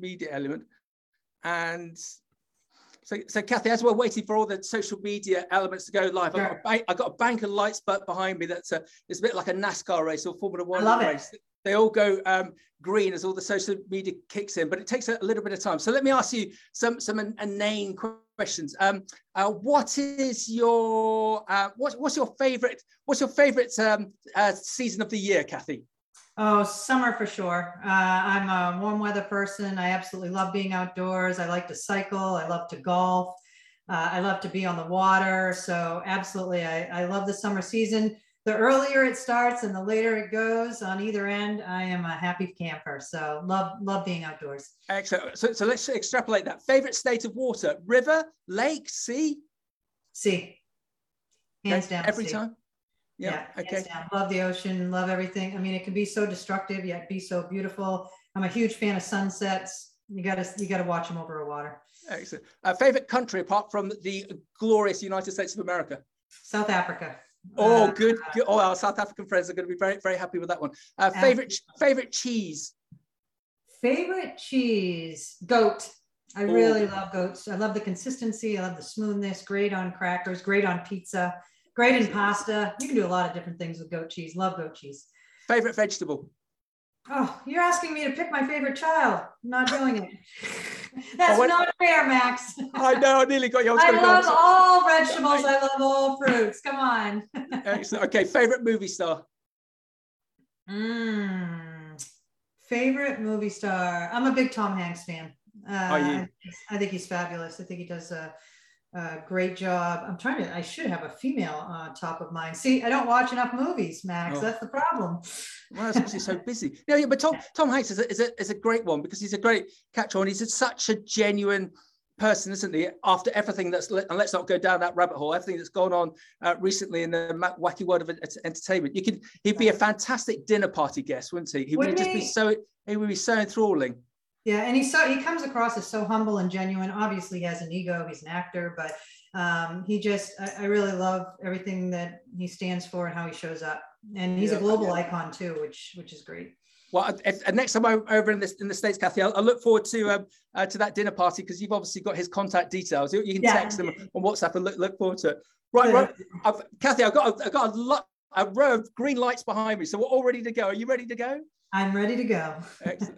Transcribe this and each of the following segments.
media element. And so, so Kathy, as we're waiting for all the social media elements to go live, sure. I've, got a bank, I've got a bank of lights behind me that's a, it's a bit like a NASCAR race or Formula One race. It. They all go um, green as all the social media kicks in, but it takes a, little bit of time. So let me ask you some some inane questions. Um, uh, what is your uh, what, what's your favorite what's your favorite um, uh, season of the year, Kathy? Oh, summer for sure. Uh, I'm a warm weather person. I absolutely love being outdoors. I like to cycle. I love to golf. Uh, I love to be on the water. So absolutely, I, I love the summer season. The earlier it starts and the later it goes on either end, I am a happy camper. So love love being outdoors. Excellent. So, so let's extrapolate that. Favorite state of water: river, lake, sea. Sea. Hands down. Every sea. time. Yeah. yeah okay. Love the ocean. Love everything. I mean, it can be so destructive yet be so beautiful. I'm a huge fan of sunsets. You gotta you gotta watch them over a water. Excellent. Uh, favorite country apart from the glorious United States of America? South Africa. Oh, uh, good, good. Oh, our South African friends are going to be very, very happy with that one. Uh, favorite, favorite cheese. Favorite cheese, goat. I oh. really love goats. I love the consistency. I love the smoothness. Great on crackers. Great on pizza. Great in pasta. You can do a lot of different things with goat cheese. Love goat cheese. Favorite vegetable? Oh, you're asking me to pick my favorite child. I'm not doing it. That's went, not fair, Max. I know. I nearly got you. I, I love go all vegetables. I love all fruits. Come on. Excellent. Okay. Favorite movie star? Mm, favorite movie star? I'm a big Tom Hanks fan. Uh, Are you? I, I, think he's fabulous. I think he does a uh, great job. I'm trying to, I should have a female on top of mind. See, I don't watch enough movies, Max. Oh. That's the problem. Well, that's because he's so busy. Yeah, yeah, but Tom, Tom Hanks is a, is, a, is a great one because he's a great catch-all and he's such a genuine person, isn't he? After everything that's, and let's not go down that rabbit hole, everything that's gone on uh, recently in the wacky world of entertainment, you could, he'd be a fantastic dinner party guest, wouldn't he? He would just be so, he would be so enthralling. Yeah, and he's so he comes across as so humble and genuine. Obviously, he has an ego. He's an actor, but um, he just I, I, really love everything that he stands for and how he shows up. And he's yeah, a global yeah. icon too, which which is great. Well, if, if, next time I'm over in, this, in the states, Kathy, I'll, I'll look forward to um, uh, to that dinner party because you've obviously got his contact details. You, you can yeah. text them on WhatsApp and look, look forward to it. Right, right. I've, Kathy, I've got I've got a lot a row of green lights behind me, so we're all ready to go. Are you ready to go? I'm ready to go.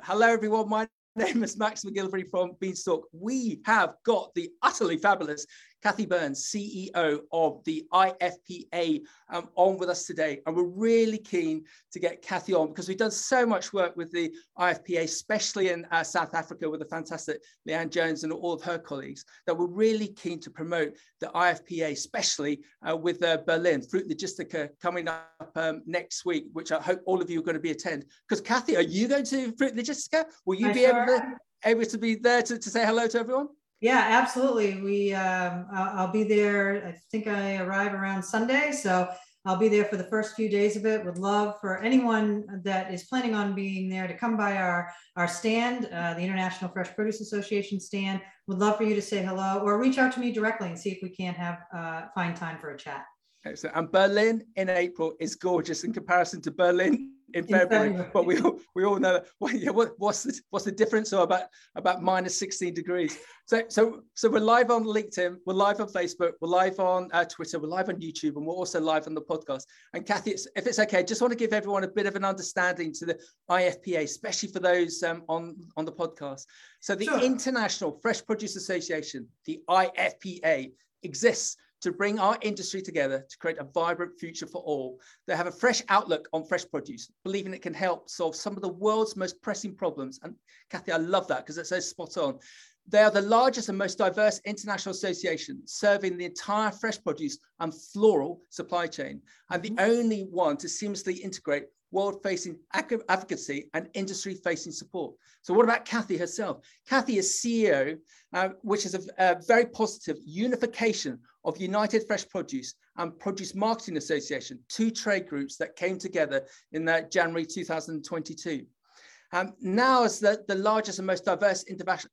Hello, everyone. My name is Max McGillivray from Beanstalk. We have got the utterly fabulous Kathy Burns, CEO of the IFPA, um, on with us today. And we're really keen to get Kathy on because we've done so much work with the IFPA, especially in uh, South Africa with the fantastic Leanne Jones and all of her colleagues, that we're really keen to promote the IFPA, especially uh, with uh, Berlin, Fruit Logistica coming up um, next week, which I hope all of you are going to be attend. Because Kathy, are you going to Fruit Logistica? Will you I be sure able to, able to be there to, to say hello to everyone? Yeah, absolutely. We um, I'll, I'll, be there. I think I arrive around Sunday, so I'll be there for the first few days of it. Would love for anyone that is planning on being there to come by our our stand, uh, the International Fresh Produce Association stand. Would love for you to say hello or reach out to me directly and see if we can't have uh, find time for a chat. Excellent. And Berlin in April is gorgeous in comparison to Berlin in February, but we all, we all know well, yeah, what, what's the what's the difference? So about about minus 16 degrees. So so so we're live on LinkedIn, we're live on Facebook, we're live on uh, Twitter, we're live on YouTube, and we're also live on the podcast. And Kathy, it's, if it's okay, just want to give everyone a bit of an understanding to the IFPA, especially for those um, on on the podcast. So the sure. International Fresh Produce Association, the IFPA, exists to bring our industry together to create a vibrant future for all. They have a fresh outlook on fresh produce, believing it can help solve some of the world's most pressing problems. And Kathy, I love that because it's so spot on. They are the largest and most diverse international association serving the entire fresh produce and floral supply chain, and the mm-hmm. only one to seamlessly integrate world-facing advocacy and industry-facing support. So what about Kathy herself? Kathy is CEO, uh, which is a, a, very positive unification of United Fresh Produce and Produce Marketing Association, two trade groups that came together in uh, January 2022. Um, now, as the, the largest and most diverse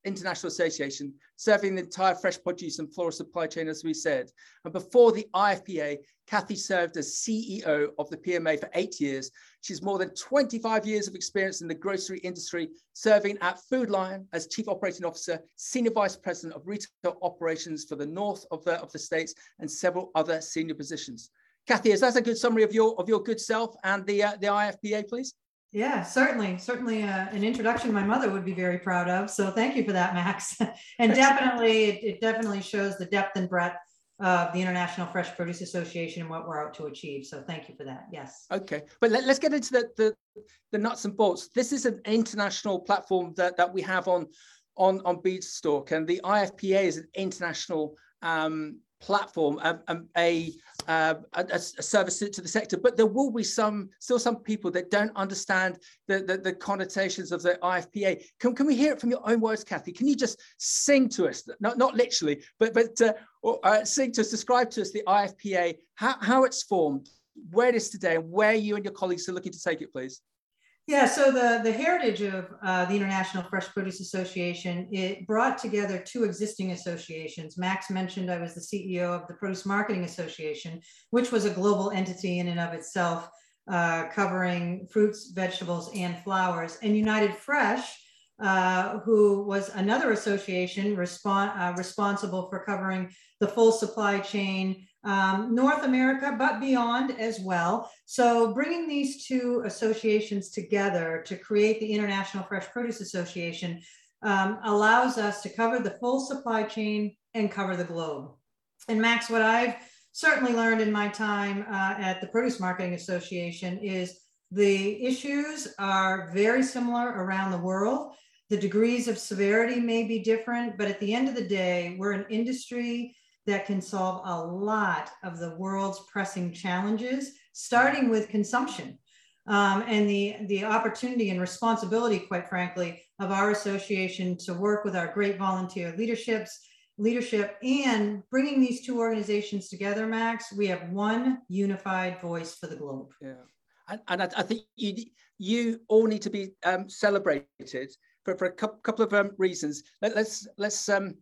international association, serving the entire fresh produce and floral supply chain, as we said. And before the IFPA, Kathy served as CEO of the PMA for eight years. She's more than 25 years of experience in the grocery industry, serving at Food Lion as Chief Operating Officer, Senior Vice President of Retail Operations for the North of the, of the States, and several other senior positions. Kathy, is that a good summary of your, of your good self and the, uh, the IFPA, please? Yeah, certainly, certainly uh, an introduction my mother would be very proud of. So thank you for that, Max. and definitely, it, it, definitely shows the depth and breadth of the International Fresh Produce Association and what we're out to achieve. So thank you for that. Yes. Okay, but let, us get into the, the, the nuts and bolts. This is an international platform that that we have on on on Beanstalk, and the IFPA is an international um, platform, um, um, a, uh, a, a, service to the sector, but there will be some still some people that don't understand the, the, the, connotations of the IFPA. Can, can we hear it from your own words, Kathy? Can you just sing to us, not, not literally, but, but uh, uh, sing to us, describe to us the IFPA, how, how it's formed, where it is today, and where you and your colleagues are looking to take it, please? Yeah, so the, the heritage of uh, the International Fresh Produce Association, it brought together two existing associations. Max mentioned I was the CEO of the Produce Marketing Association, which was a global entity in and of itself, uh, covering fruits, vegetables, and flowers. And United Fresh, uh, who was another association uh, responsible for covering the full supply chain um, North America, but beyond as well. So bringing these two associations together to create the International Fresh Produce Association um, allows us to cover the full supply chain and cover the globe. And Max, what I've certainly learned in my time uh, at the Produce Marketing Association is the issues are very similar around the world. The degrees of severity may be different, but at the end of the day, we're an industry that can solve a lot of the world's pressing challenges, starting with consumption. Um, and the, the opportunity and responsibility, quite frankly, of our association to work with our great volunteer leaderships, leadership and bringing these two organizations together, Max, we have one unified voice for the globe. Yeah. And, and I, I, think you, you all need to be um, celebrated for, for a couple of um, reasons. Let, us let's, let's um,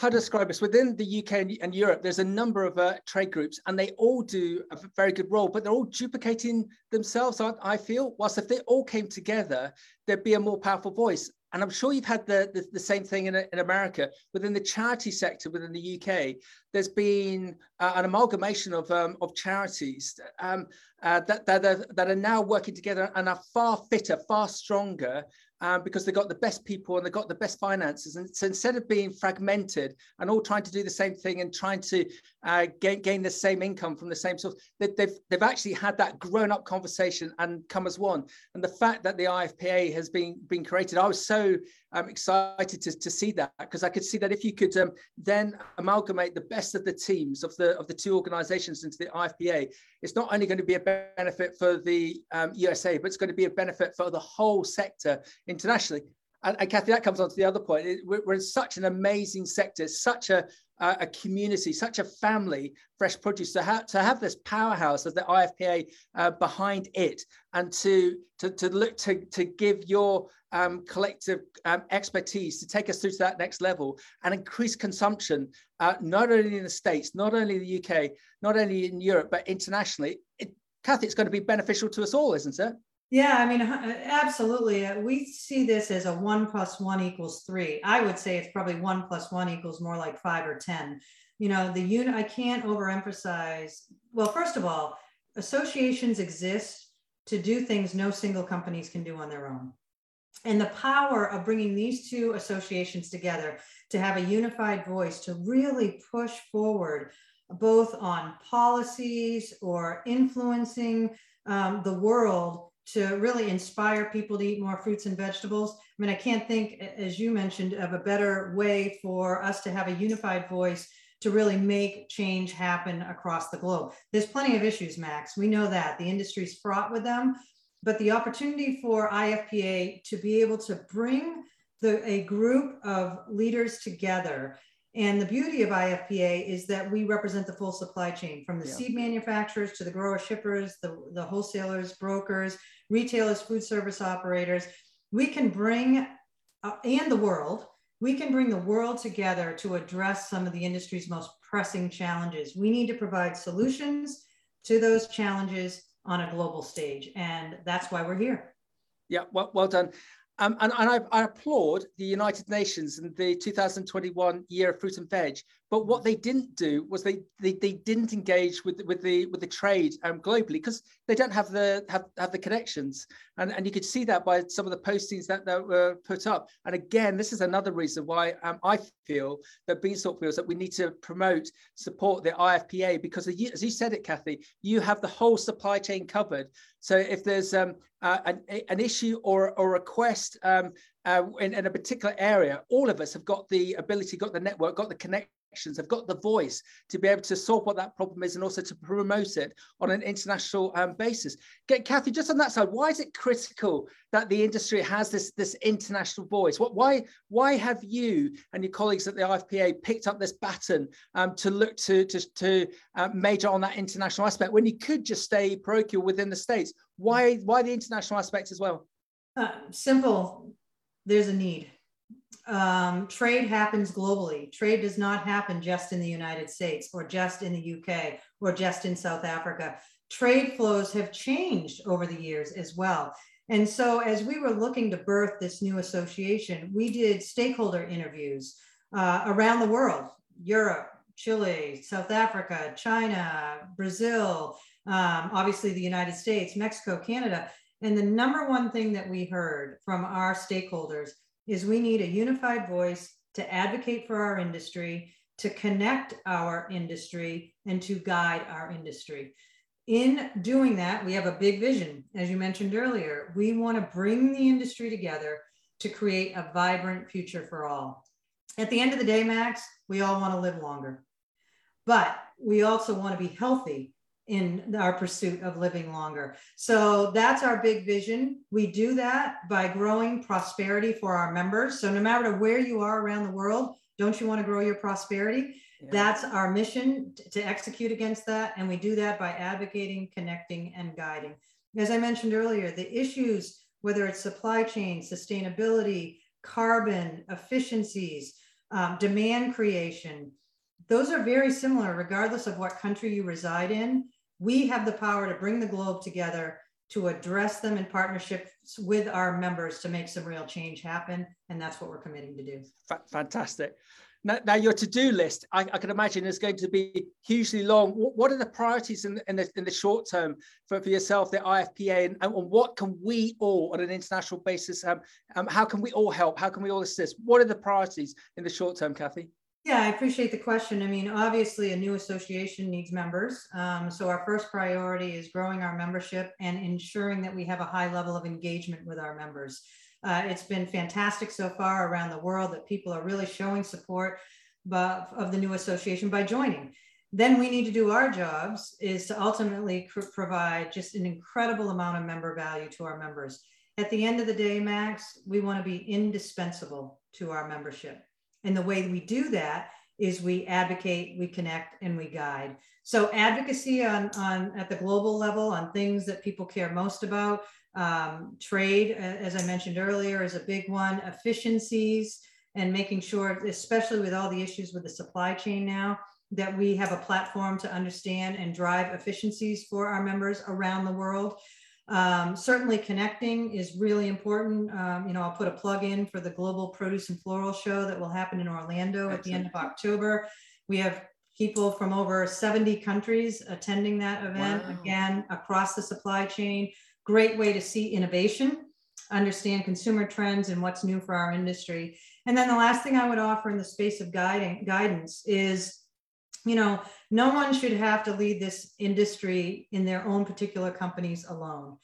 how to describe this within the UK and, and Europe, there's a number of uh, trade groups and they all do a very good role, but they're all duplicating themselves, I feel. Whilst if they all came together, there'd be a more powerful voice. And I'm sure you've had the, the, the same thing in, in America. Within the charity sector within the UK, there's been uh, an amalgamation of, um, of charities um, uh, that, that, are, that are now working together and are far fitter, far stronger um, because they've got the best people and they've got the best finances. And so instead of being fragmented and all trying to do the same thing and trying to uh, gain, gain the same income from the same source, they, they've, they've actually had that grown up conversation and come as one. And the fact that the IFPA has been, been created, I was so um, excited to, to see that because I could see that if you could um, then amalgamate the best of the teams of the, of the two organizations into the IFPA, it's not only going to be a benefit for the um, USA, but it's going to be a benefit for the whole sector internationally. And, and Kathy, that comes on to the other point. It, we're, we're, in such an amazing sector, such a, a, a community, such a family, fresh produce, to, ha- to have this powerhouse as the IFPA uh, behind it and to, to, to look to, to give your um, collective um, expertise to take us through to that next level and increase consumption, uh, not only in the States, not only in the UK, not only in Europe, but internationally. It, Kathy, it's going to be beneficial to us all, isn't it? Yeah, I mean, absolutely. Uh, we see this as a one plus one equals three. I would say it's probably one plus one equals more like five or 10. You know, the unit, I can't overemphasize. Well, first of all, associations exist to do things no single companies can do on their own. And the power of bringing these two associations together to have a unified voice to really push forward both on policies or influencing um, the world to really inspire people to eat more fruits and vegetables. I mean, I can't think, as you mentioned, of a better way for us to have a unified voice to really make change happen across the globe. There's plenty of issues, Max. We know that the industry's fraught with them, but the opportunity for IFPA to be able to bring the, a group of leaders together and the beauty of IFPA is that we represent the full supply chain from the yeah. seed manufacturers to the grower shippers, the, the wholesalers, brokers, retailers, food service operators. we can bring, uh, and the world, we can bring the world together to address some of the industry's most pressing challenges. We need to provide solutions to those challenges on a global stage. And that's why we're here. Yeah, well, well done. Um, and, and I, I, applaud the United Nations and the 2021 year of fruit and veg. But what they didn't do was they they, they didn't engage with with the with the trade um, globally because they don't have the have, have the connections. And, and you could see that by some of the postings that, that were put up. And again, this is another reason why um, I feel that Beanstalk feels that we need to promote, support the IFPA because as you said it, Kathy, you have the whole supply chain covered. So if there's um, uh, an, an issue or, a request um, uh, in, in a particular area, all of us have got the ability, got the network, got the connections, have got the voice to be able to solve what that problem is and also to promote it on an international um, basis. Get Kathy, just on that side, why is it critical that the industry has this, this international voice? What, why, why have you and your colleagues at the IFPA picked up this baton um, to look to, to, to uh, major on that international aspect when you could just stay parochial within the States? Why, why the international aspect as well? Uh, simple, there's a need um, trade happens globally. Trade does not happen just in the United States or just in the UK or just in South Africa. Trade flows have changed over the years as well. And so, as we were looking to birth this new association, we did stakeholder interviews uh, around the world Europe, Chile, South Africa, China, Brazil, um, obviously the United States, Mexico, Canada. And the number one thing that we heard from our stakeholders is we need a unified voice to advocate for our industry, to connect our industry, and to guide our industry. In doing that, we have a big vision. As you mentioned earlier, we want to bring the industry together to create a vibrant future for all. At the end of the day, Max, we all want to live longer, but we also want to be healthy in our pursuit of living longer. So that's our big vision. We do that by growing prosperity for our members. So no matter where you are around the world, don't you want to grow your prosperity? Yeah. That's our mission to execute against that. And we do that by advocating, connecting, and guiding. As I mentioned earlier, the issues, whether it's supply chain, sustainability, carbon, efficiencies, um, demand creation, those are very similar regardless of what country you reside in we have the power to bring the globe together to address them in partnership with our members to make some real change happen. And that's what we're committing to do. Fantastic. Now, now your to-do list, I, I, can imagine is going to be hugely long. What, are the priorities in, in, the, in the short term for, for yourself, the IFPA, and, and what can we all on an international basis, um, um, how can we all help? How can we all assist? What are the priorities in the short term, Kathy? Yeah, I appreciate the question. I mean, obviously, a new association needs members. Um, so, our first priority is growing our membership and ensuring that we have a high level of engagement with our members. Uh, it's been fantastic so far around the world that people are really showing support of the new association by joining. Then we need to do our jobs is to ultimately provide just an incredible amount of member value to our members. At the end of the day, Max, we want to be indispensable to our membership. And the way we do that is we advocate, we connect, and we guide. So advocacy on, on at the global level on things that people care most about. Um, trade, as I mentioned earlier, is a big one. Efficiencies and making sure, especially with all the issues with the supply chain now, that we have a platform to understand and drive efficiencies for our members around the world. Um, certainly connecting is really important. Um, you know, I'll put a plug in for the Global Produce and Floral Show that will happen in Orlando Excellent. at the end of October. We have people from over 70 countries attending that event, wow. again, across the supply chain. Great way to see innovation, understand consumer trends and what's new for our industry. And then the last thing I would offer in the space of guiding guidance is you know, no one should have to lead this industry in their own particular companies alone.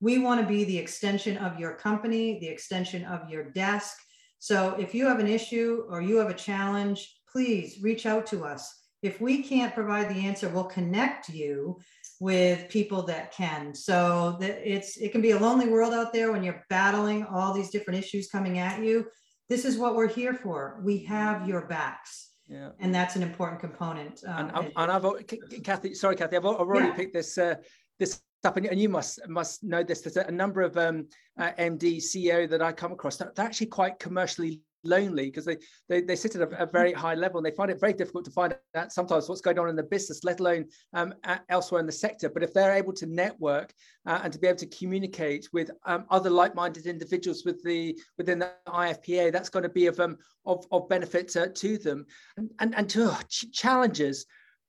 We want to be the extension of your company, the extension of your desk. So if you have an issue or you have a challenge, please reach out to us. If we can't provide the answer, we'll connect you with people that can. So that it's it can be a lonely world out there when you're battling all these different issues coming at you. This is what we're here for. We have your backs. Yeah. And that's an important component. Um, and, and, I've, Kathy, sorry, Kathy, I've already yeah. picked this uh, this up, and, and you must must know this. There's a number of um, uh, MD, CEO that I come across that they're actually quite commercially lonely because they, they they sit at a, a, very high level and they find it very difficult to find out sometimes what's going on in the business, let alone um, elsewhere in the sector. But if they're able to network uh, and to be able to communicate with um, other like-minded individuals with the within the IFPA, that's going to be of um, of, of benefit to, them and and, and to uh, ch- challenges.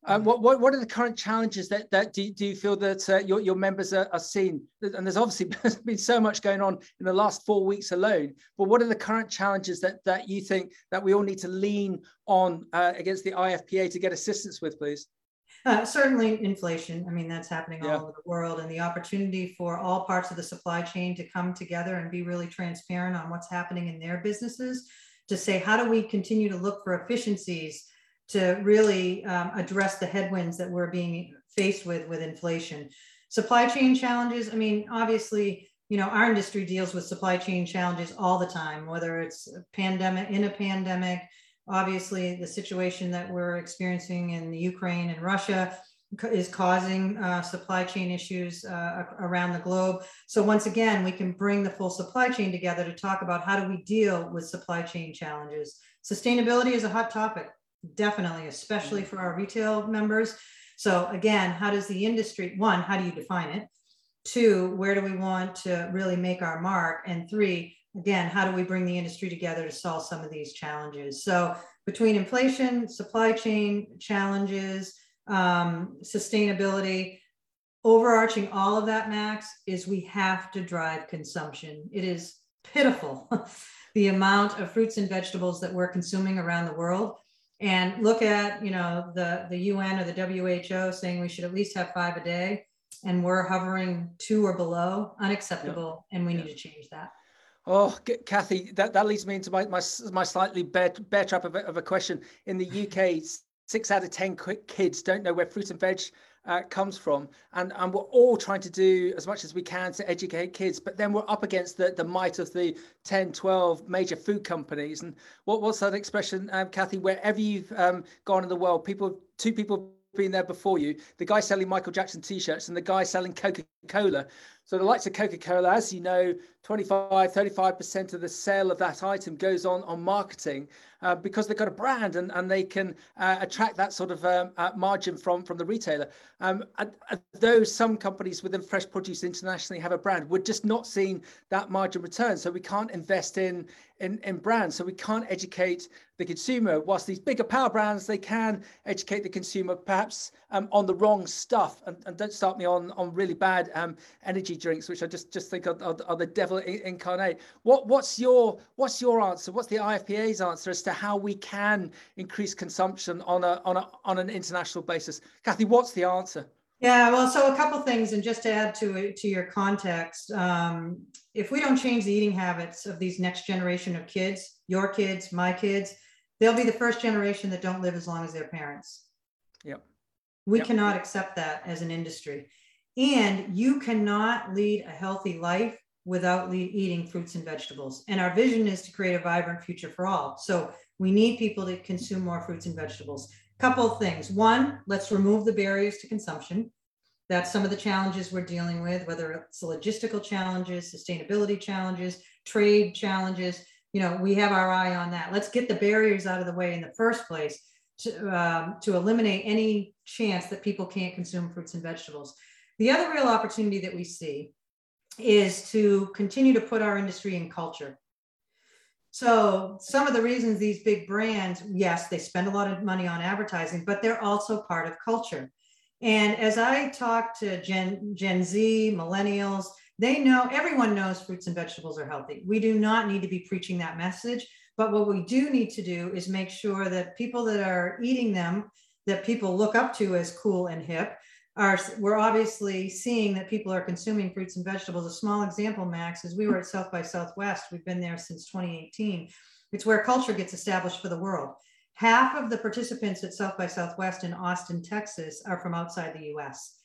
Um, what, what, what are the current challenges that, that do, do you feel that uh, your, your members are, are seeing? And there's obviously been so much going on in the last four weeks alone, but what are the current challenges that, that you think that we all need to lean on uh, against the IFPA to get assistance with, please? Uh, certainly inflation. I mean, that's happening all over the world and the opportunity for all parts of the supply chain to come together and be really transparent on what's happening in their businesses to say, how do we continue to look for efficiencies to really um, address the headwinds that we're being faced with with inflation. Supply chain challenges, I mean, obviously, you know, our industry deals with supply chain challenges all the time, whether it's pandemic, in a pandemic, obviously the situation that we're experiencing in the Ukraine and Russia is causing uh, supply chain issues uh, around the globe. So once again, we can bring the full supply chain together to talk about how do we deal with supply chain challenges. Sustainability is a hot topic definitely, especially for our retail members. So again, how does the industry, one, how do you define it? Two, where do we want to really make our mark? And three, again, how do we bring the industry together to solve some of these challenges? So between inflation, supply chain challenges, um, sustainability, overarching all of that, Max, is we have to drive consumption. It is pitiful the amount of fruits and vegetables that we're consuming around the world and look at you know the the UN or the WHO saying we should at least have five a day, and we're hovering two or below, unacceptable, and we need to change that. Oh, Kathy, that, that leads me into my, my, my slightly bear, bear trap of a, of a question. In the UK, six out of 10 kids don't know where fruit and veg uh, comes from. And, and we're all trying to do as much as we can to educate kids, but then we're up against the, the might of the 10, 12 major food companies. And what, what's that expression, um, Kathy? Wherever you've um, gone in the world, people, two people been there before you the guy selling michael jackson t-shirts and the guy selling coca-cola so the likes of coca-cola as you know 25 35% of the sale of that item goes on on marketing uh, because they've got a brand and, and they can uh, attract that sort of um, uh, margin from, from the retailer. Um, though some companies within fresh produce internationally have a brand, we're just not seeing that margin return. So we can't invest in, in, in brands. So we can't educate the consumer. Whilst these bigger power brands, they can educate the consumer perhaps um, on the wrong stuff. And, and, don't start me on, on really bad um, energy drinks, which I just, just think are, are, are the devil incarnate. What, what's, your, what's your answer? What's the IFPA's answer as to how we can increase consumption on a on a on an international basis. Kathy, what's the answer? Yeah, well, so a couple things, and just to add to to your context, um, if we don't change the eating habits of these next generation of kids, your kids, my kids, they'll be the first generation that don't live as long as their parents. Yep. We yep. cannot accept that as an industry, and you cannot lead a healthy life without eating fruits and vegetables. And our vision is to create a vibrant future for all. So we need people to consume more fruits and vegetables. Couple of things. One, let's remove the barriers to consumption. That's some of the challenges we're dealing with, whether it's logistical challenges, sustainability challenges, trade challenges. You know, we have our eye on that. Let's get the barriers out of the way in the first place to, um, to eliminate any chance that people can't consume fruits and vegetables. The other real opportunity that we see is to continue to put our industry in culture. So some of the reasons these big brands, yes, they spend a lot of money on advertising, but they're also part of culture. And as I talk to Gen, Gen Z, millennials, they know, everyone knows fruits and vegetables are healthy. We do not need to be preaching that message. But what we do need to do is make sure that people that are eating them, that people look up to as cool and hip, are we're obviously seeing that people are consuming fruits and vegetables. A small example, Max, is we were at South by Southwest. We've been there since 2018. It's where culture gets established for the world. Half of the participants at South by Southwest in Austin, Texas, are from outside the U.S.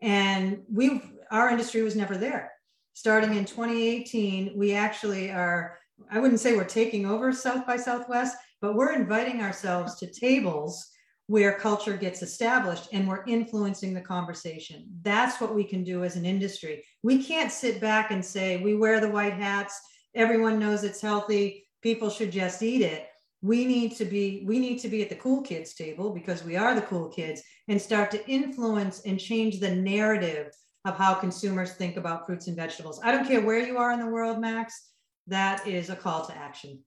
And we, our industry was never there. Starting in 2018, we actually are. I wouldn't say we're taking over South by Southwest, but we're inviting ourselves to tables where culture gets established and we're influencing the conversation. That's what we can do as an industry. We can't sit back and say, we wear the white hats, everyone knows it's healthy, people should just eat it. We need to be we need to be at the cool kids table because we are the cool kids and start to influence and change the narrative of how consumers think about fruits and vegetables. I don't care where you are in the world, Max, that is a call to action.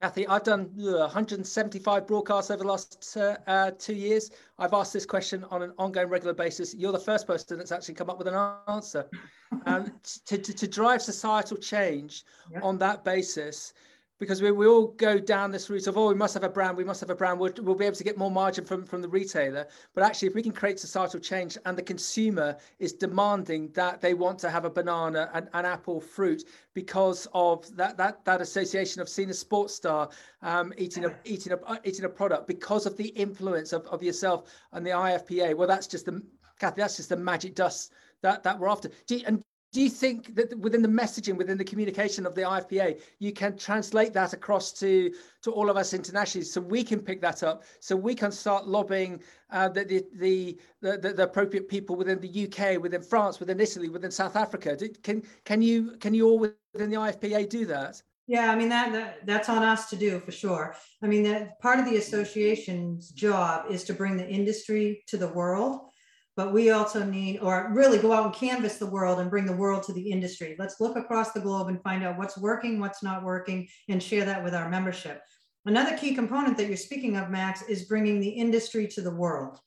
Kathy, I've done uh, 175 broadcasts over the last uh, uh, two years. I've asked this question on an ongoing regular basis. You're the first person that's actually come up with an answer. um, to, to, to, drive societal change on that basis, because we, we all go down this route of oh we must have a brand we must have a brand we'll, we'll be able to get more margin from from the retailer. But actually if we can create societal change and the consumer is demanding that they want to have a banana and an apple fruit because of that that that association of seeing a sports star um, eating a eating a eating a product because of the influence of, of yourself and the IFPA well that's just the Kathy that's just the magic dust that that we're after. You, and do you think that within the messaging within the communication of the ifpa you can translate that across to to all of us internationally so we can pick that up so we can start lobbying uh, the, the, the, the, the appropriate people within the uk within france within italy within south africa do, can can you can you all within the ifpa do that yeah, I mean that, that that's on us to do for sure. I mean that part of the association's job is to bring the industry to the world but we also need, or really go out and canvas the world and bring the world to the industry. Let's look across the globe and find out what's working, what's not working, and share that with our membership. Another key component that you're speaking of, Max, is bringing the industry to the world.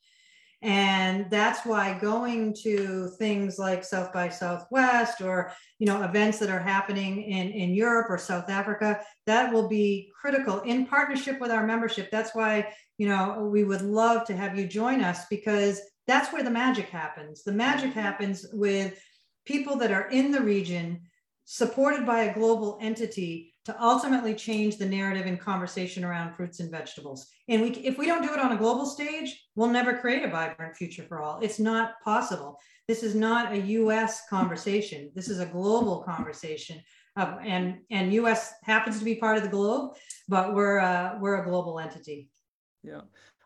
And that's why going to things like South by Southwest or you know events that are happening in, in Europe or South Africa, that will be critical in partnership with our membership. That's why you know we would love to have you join us because that's where the magic happens. The magic happens with people that are in the region, supported by a global entity to ultimately change the narrative and conversation around fruits and vegetables. And we, if we don't do it on a global stage, we'll never create a vibrant future for all. It's not possible. This is not a US conversation. This is a global conversation. Uh, and, and US happens to be part of the globe, but we're, uh, we're a global entity. Yeah.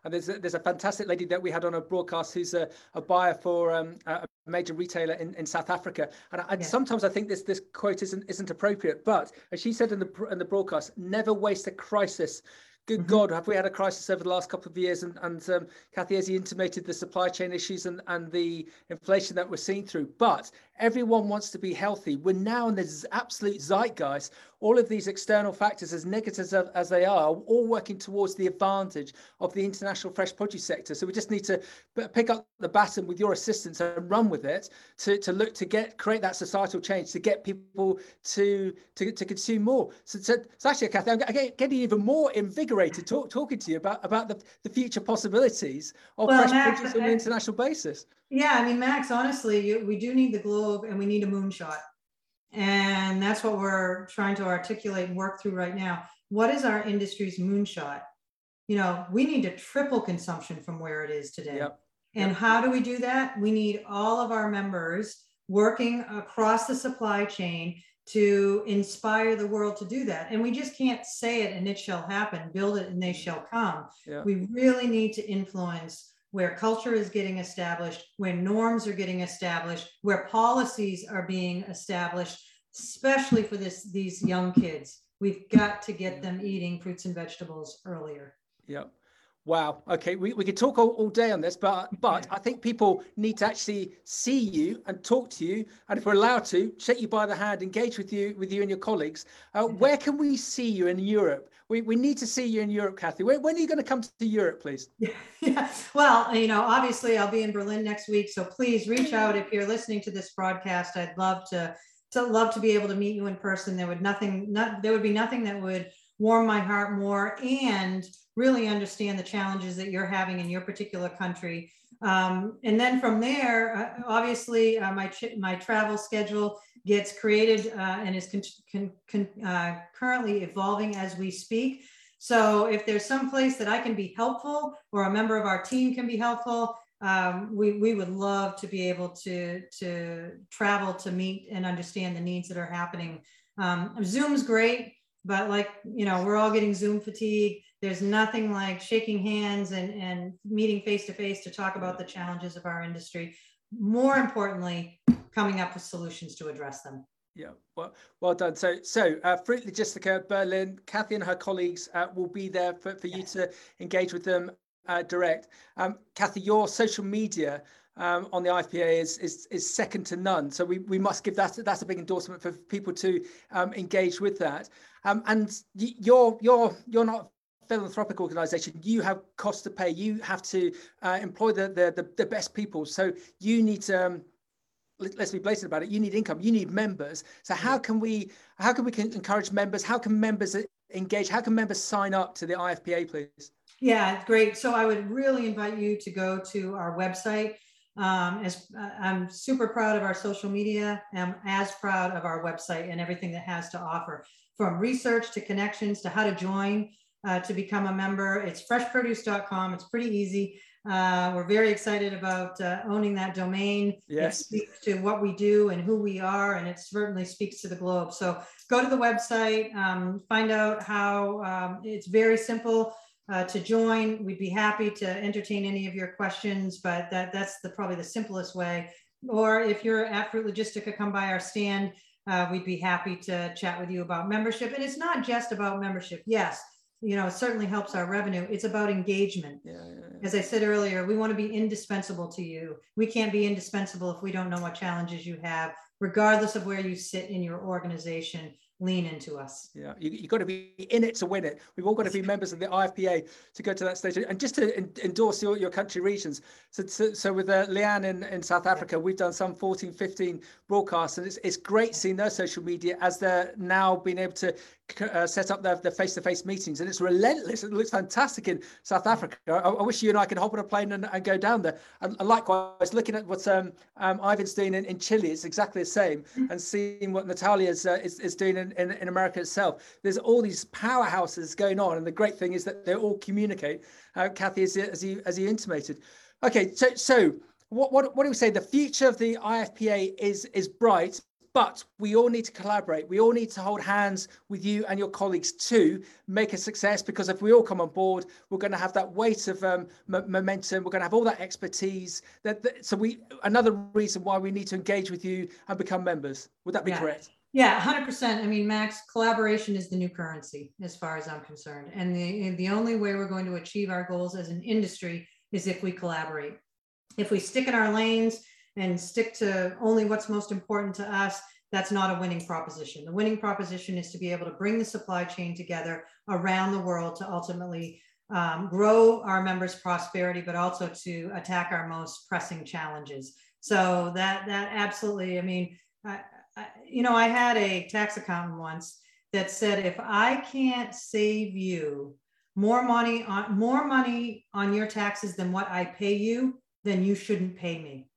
And there's a, there's a fantastic lady that we had on a broadcast who's a, a buyer for um, a major retailer in, in South Africa. And, I, yeah. sometimes I think this this quote isn't isn't appropriate. But as she said in the in the broadcast, never waste a crisis good mm-hmm. God, have we had a crisis over the last couple of years? And, and um, Kathy, as you intimated, the supply chain issues and, and the inflation that we're seeing through. But everyone wants to be healthy. We're now in this absolute zeitgeist all of these external factors, as negative as, as they are, are all working towards the advantage of the international fresh produce sector. So we just need to pick up the baton with your assistance and run with it to, to look to get create that societal change to get people to to, to consume more. So, so, so actually, Kathy, I'm getting even more invigorated talk, talking to you about about the, the future possibilities of well, fresh Max, produce on an international basis. Yeah, I mean, Max, honestly, you, we do need the globe and we need a moonshot. And that's what we're trying to articulate and work through right now. What is our industry's moonshot? You know, we need to triple consumption from where it is today. Yep. And yep. how do we do that? We need all of our members working across the supply chain to inspire the world to do that. And we just can't say it and it shall happen, build it and they mm-hmm. shall come. Yeah. We really need to influence where culture is getting established, where norms are getting established, where policies are being established, especially for this these young kids. We've got to get them eating fruits and vegetables earlier. Yep. Wow. Okay. We, we could talk all, all day on this, but but I think people need to actually see you and talk to you, and if we're allowed to, shake you by the hand, engage with you with you and your colleagues. Uh, where can we see you in Europe? We, we need to see you in Europe, Kathy. When, when are you going to come to Europe, please? Yeah. Well, you know, obviously I'll be in Berlin next week, so please reach out if you're listening to this broadcast. I'd love to to love to be able to meet you in person. There would nothing not there would be nothing that would warm my heart more and really understand the challenges that you're having in your particular country. Um, and then from there, uh, obviously, uh, my, my travel schedule gets created uh, and is uh, currently evolving as we speak. So if there's some place that I can be helpful or a member of our team can be helpful, um, we, we would love to be able to, to travel to meet and understand the needs that are happening. Um, Zoom's great but like, you know, we're all getting Zoom fatigue. There's nothing like shaking hands and, and meeting face to face to talk about the challenges of our industry. More importantly, coming up with solutions to address them. Yeah, well, well done. So, so uh, Fruit Logistica Berlin, Kathy and her colleagues uh, will be there for, for you to engage with them uh, direct. Um, Kathy, your social media um, on the IFPA is, is is second to none. So we, we must give that that's a big endorsement for people to um, engage with that. Um, and you're you're you're not philanthropic organization. You have costs to pay. You have to uh, employ the, the, the the best people. So you need to um, let's be blatant about it. You need income. You need members. So how can we how can we encourage members? How can members engage? How can members sign up to the ifpa please? Yeah great. So i would really invite you to go to our website um, as uh, i'm super proud of our social media i'm as proud of our website and everything that has to offer from research to connections to how to join uh, to become a member it's freshproduce.com it's pretty easy uh, we're very excited about uh, owning that domain. Yes. It speaks to what we do and who we are, and it certainly speaks to the globe. So go to the website, um, find out how um, it's very simple uh, to join. We'd be happy to entertain any of your questions, but that, that's the, probably the simplest way. Or if you're at Fruit Logistica, come by our stand. Uh, we'd be happy to chat with you about membership. And it's not just about membership. Yes, you know, it certainly helps our revenue. It's about engagement. Yeah, yeah, yeah. As I said earlier, we want to be indispensable to you. We can't be indispensable if we don't know what challenges you have, regardless of where you sit in your organization lean into us. Yeah, you, have got to be in it to win it. We've all got to be members of the IFPA to go to that stage. And just to endorse your, your country regions. So, so, so with uh, Leanne in, in South Africa, we've done some 14, 15 broadcasts, and it's, it's great seeing their social media as they're now being able to uh, set up their face-to-face meetings. And it's relentless. It looks fantastic in South Africa. I, I wish you and I could hop on a plane and, and go down there. And, and likewise, looking at what um, um, Ivan's doing in, in Chile, it's exactly the same. Mm. And seeing what Natalia's uh, is, is doing in in, in, America itself. There's all these powerhouses going on, and the great thing is that they all communicate. Uh, Kathy, as, as you as you intimated. Okay, so so what what what do we say? The future of the IFPA is is bright, but we all need to collaborate. We all need to hold hands with you and your colleagues to make a success. Because if we all come on board, we're going to have that weight of um, momentum. We're going to have all that expertise. That, that, so we another reason why we need to engage with you and become members. Would that be yeah. correct? Yeah, 100%. I mean, Max, collaboration is the new currency as far as I'm concerned. And the, the only way we're going to achieve our goals as an industry is if we collaborate. If we stick in our lanes and stick to only what's most important to us, that's not a winning proposition. The winning proposition is to be able to bring the supply chain together around the world to ultimately um, grow our members' prosperity, but also to attack our most pressing challenges. So that that absolutely, I mean, you know, I had a tax accountant once that said, if I can't save you more money on more money on your taxes than what I pay you, then you shouldn't pay me.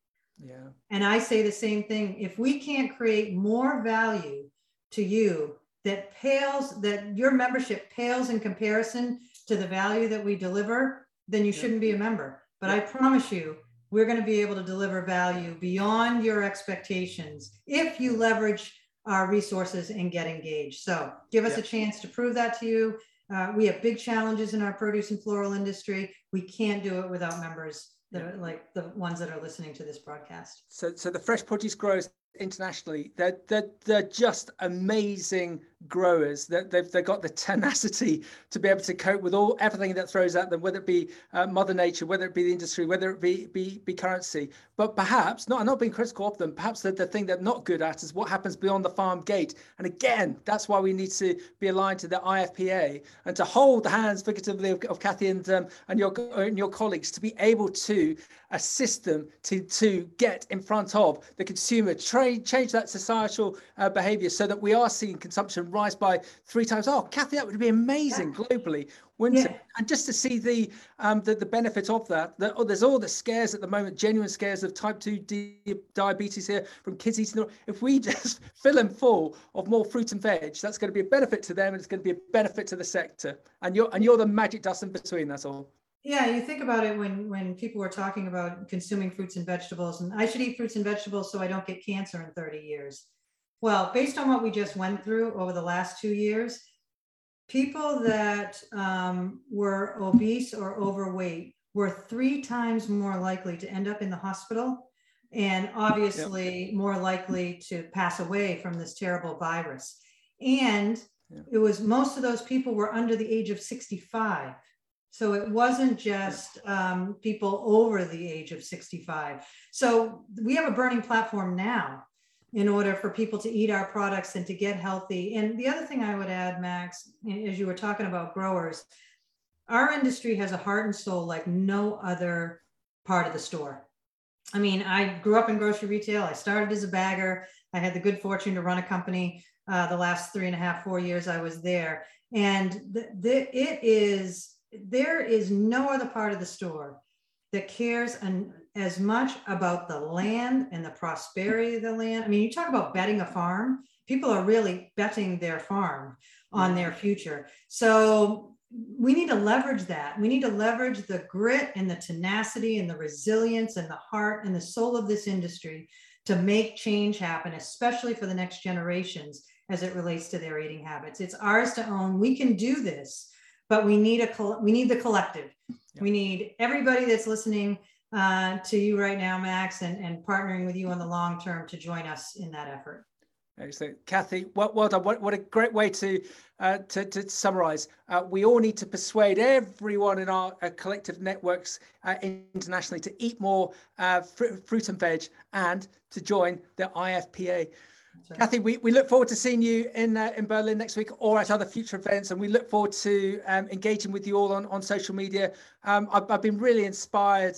Yeah. And I say the same thing. If we can't create more value to you that pales, that your membership pales in comparison to the value that we deliver, then you yeah. shouldn't be a member. But yeah. I promise you, we're going to be able to deliver value beyond your expectations if you leverage our resources and get engaged. So give us yeah. a chance to prove that to you. Uh, we have big challenges in our produce and floral industry. We can't do it without members that are like the ones that are listening to this broadcast. So, so the fresh produce growers internationally, they're, they're, they're just amazing growers that they've, they've got the tenacity to be able to cope with all everything that throws at them whether it be uh, mother nature whether it be the industry whether it be be, be currency. But perhaps not I'm not being critical of them perhaps the, the thing they're not good at is what happens beyond the farm gate. And again that's why we need to be aligned to the IFPA and to hold the hands figuratively of, of Kathy and um, and your and your colleagues to be able to assist them to to get in front of the consumer trade change that societal uh, behavior so that we are seeing consumption rise by three times. Oh, Kathy, that would be amazing yeah. globally, wouldn't yeah. it? And just to see the um, the, the benefit of that. that oh, there's all the scares at the moment, genuine scares of type two di- diabetes here from kids eating. If we just fill them full of more fruit and veg, that's going to be a benefit to them, and it's going to be a benefit to the sector. And you're and you're the magic dust in between. That's all. Yeah, you think about it when when people were talking about consuming fruits and vegetables, and I should eat fruits and vegetables so I don't get cancer in 30 years. Well, based on what we just went through over the last two years, people that um, were obese or overweight were three times more likely to end up in the hospital and obviously yep. more likely to pass away from this terrible virus. And it was most of those people were under the age of 65. So it wasn't just um, people over the age of 65. So we have a burning platform now in order for people to eat our products and to get healthy. And the other thing I would add, Max, as you were talking about growers, our industry has a heart and soul like no other part of the store. I mean, I grew up in grocery retail. I started as a bagger. I had the good fortune to run a company uh, the last three and a half, four years I was there. And the, the, it is, there is no other part of the store that cares an, as much about the land and the prosperity of the land. I mean, you talk about betting a farm, people are really betting their farm on their future. So we need to leverage that. We need to leverage the grit and the tenacity and the resilience and the heart and the soul of this industry to make change happen, especially for the next generations as it relates to their eating habits. It's ours to own. We can do this, but we need a we need the collective. Yeah. We need everybody that's listening uh, to you right now, Max, and, and partnering with you on the long term to join us in that effort. Excellent, Kathy. Well, well done. What, what a great way to uh, to, to summarize. Uh, we all need to persuade everyone in our uh, collective networks uh, internationally to eat more uh, fr- fruit and veg and to join the IFPA. Right. Kathy, we, we look forward to seeing you in uh, in Berlin next week or at other future events, and we look forward to um, engaging with you all on, on social media. Um, I've, I've been really inspired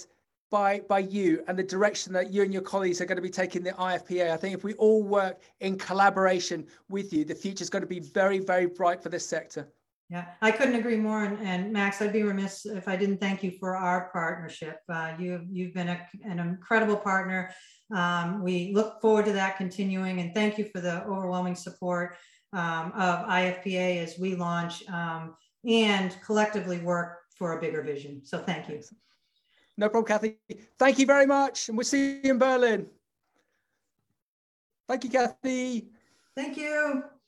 by by you and the direction that you and your colleagues are going to be taking the IFPA. I think if we all work in collaboration with you, the future is going to be very, very bright for this sector. Yeah, I couldn't agree more. And, and Max, I'd be remiss if I didn't thank you for our partnership. Uh, you, you've been a, an incredible partner. Um, we look forward to that continuing. And thank you for the overwhelming support um, of IFPA as we launch um, and collectively work for a bigger vision. So thank you. No problem, Kathy. Thank you very much. And we'll see you in Berlin. Thank you, Kathy. Thank you.